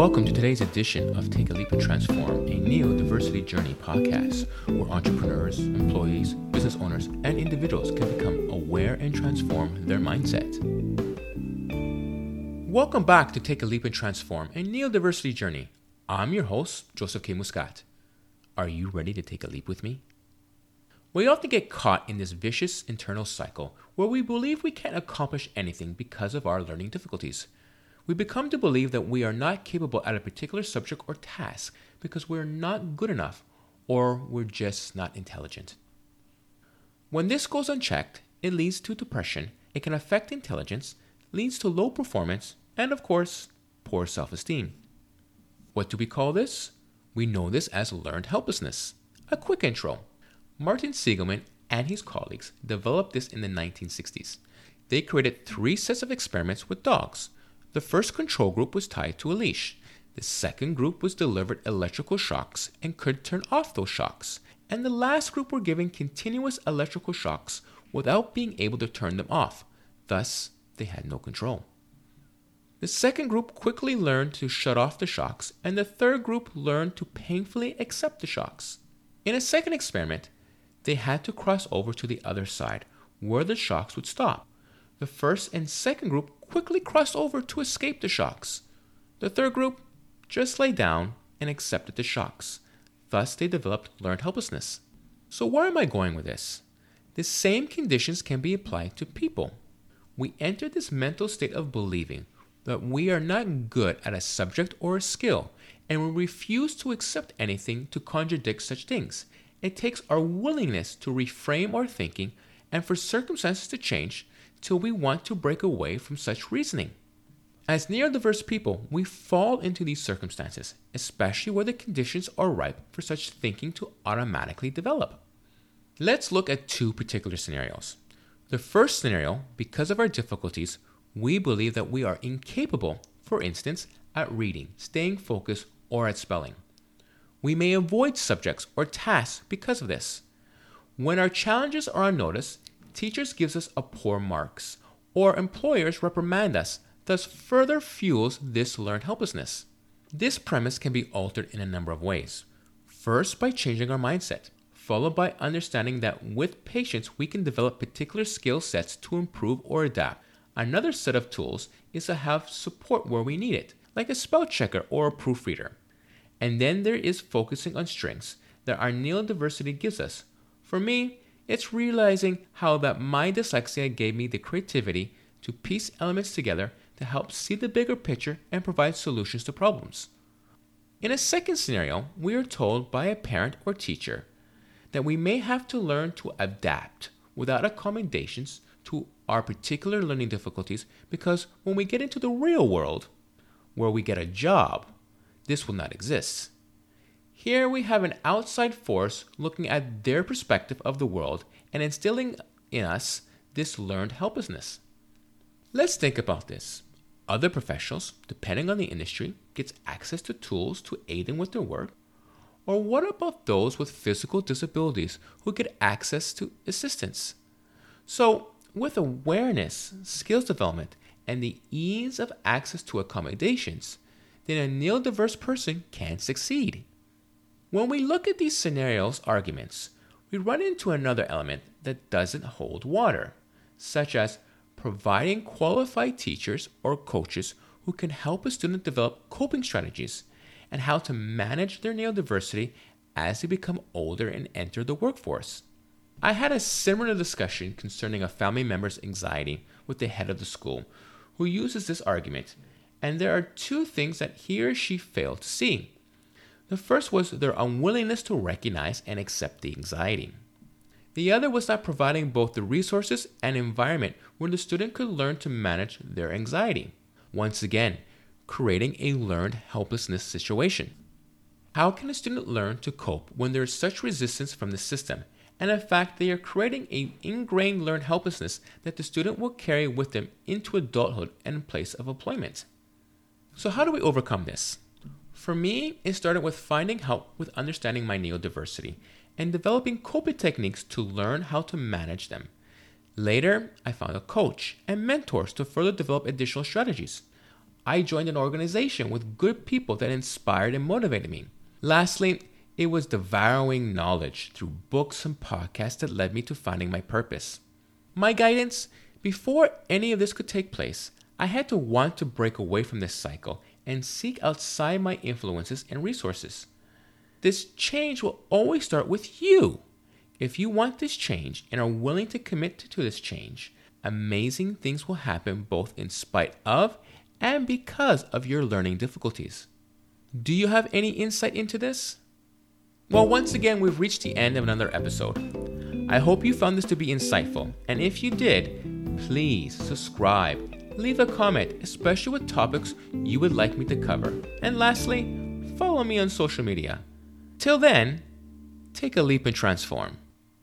Welcome to today's edition of Take a Leap and Transform, a Neurodiversity Journey podcast, where entrepreneurs, employees, business owners, and individuals can become aware and transform their mindset. Welcome back to Take a Leap and Transform, a Neurodiversity Journey. I'm your host, Joseph K. Muscat. Are you ready to take a leap with me? We often get caught in this vicious internal cycle where we believe we can't accomplish anything because of our learning difficulties. We become to believe that we are not capable at a particular subject or task because we're not good enough or we're just not intelligent. When this goes unchecked, it leads to depression, it can affect intelligence, leads to low performance, and of course, poor self esteem. What do we call this? We know this as learned helplessness. A quick intro. Martin Seligman and his colleagues developed this in the 1960s. They created three sets of experiments with dogs. The first control group was tied to a leash. The second group was delivered electrical shocks and could turn off those shocks. And the last group were given continuous electrical shocks without being able to turn them off. Thus, they had no control. The second group quickly learned to shut off the shocks, and the third group learned to painfully accept the shocks. In a second experiment, they had to cross over to the other side, where the shocks would stop. The first and second group quickly crossed over to escape the shocks. The third group just lay down and accepted the shocks. Thus, they developed learned helplessness. So, where am I going with this? The same conditions can be applied to people. We enter this mental state of believing that we are not good at a subject or a skill, and we refuse to accept anything to contradict such things. It takes our willingness to reframe our thinking and for circumstances to change till we want to break away from such reasoning. As neurodiverse people, we fall into these circumstances, especially where the conditions are ripe for such thinking to automatically develop. Let's look at two particular scenarios. The first scenario, because of our difficulties, we believe that we are incapable, for instance, at reading, staying focused, or at spelling. We may avoid subjects or tasks because of this. When our challenges are unnoticed, teachers gives us a poor marks, or employers reprimand us, thus further fuels this learned helplessness. This premise can be altered in a number of ways. First, by changing our mindset, followed by understanding that with patience we can develop particular skill sets to improve or adapt. Another set of tools is to have support where we need it, like a spell checker or a proofreader. And then there is focusing on strengths that our neurodiversity gives us. For me, it's realizing how that my dyslexia gave me the creativity to piece elements together to help see the bigger picture and provide solutions to problems. In a second scenario, we are told by a parent or teacher that we may have to learn to adapt without accommodations to our particular learning difficulties because when we get into the real world, where we get a job, this will not exist. Here we have an outside force looking at their perspective of the world and instilling in us this learned helplessness. Let's think about this. Other professionals, depending on the industry, gets access to tools to aid them with their work. Or what about those with physical disabilities who get access to assistance? So, with awareness, skills development, and the ease of access to accommodations, then a neurodiverse person can succeed. When we look at these scenarios arguments, we run into another element that doesn't hold water, such as providing qualified teachers or coaches who can help a student develop coping strategies and how to manage their neurodiversity as they become older and enter the workforce. I had a similar discussion concerning a family member's anxiety with the head of the school who uses this argument and there are two things that he or she failed to see. The first was their unwillingness to recognize and accept the anxiety. The other was not providing both the resources and environment where the student could learn to manage their anxiety. Once again, creating a learned helplessness situation. How can a student learn to cope when there is such resistance from the system? And in fact, they are creating an ingrained learned helplessness that the student will carry with them into adulthood and place of employment. So, how do we overcome this? For me, it started with finding help with understanding my neurodiversity and developing coping techniques to learn how to manage them. Later, I found a coach and mentors to further develop additional strategies. I joined an organization with good people that inspired and motivated me. Lastly, it was devouring knowledge through books and podcasts that led me to finding my purpose. My guidance before any of this could take place, I had to want to break away from this cycle and seek outside my influences and resources. This change will always start with you. If you want this change and are willing to commit to this change, amazing things will happen both in spite of and because of your learning difficulties. Do you have any insight into this? Well, once again, we've reached the end of another episode. I hope you found this to be insightful, and if you did, please subscribe, leave a comment, especially with topics you would like me to cover, and lastly, follow me on social media. Till then, take a leap and transform.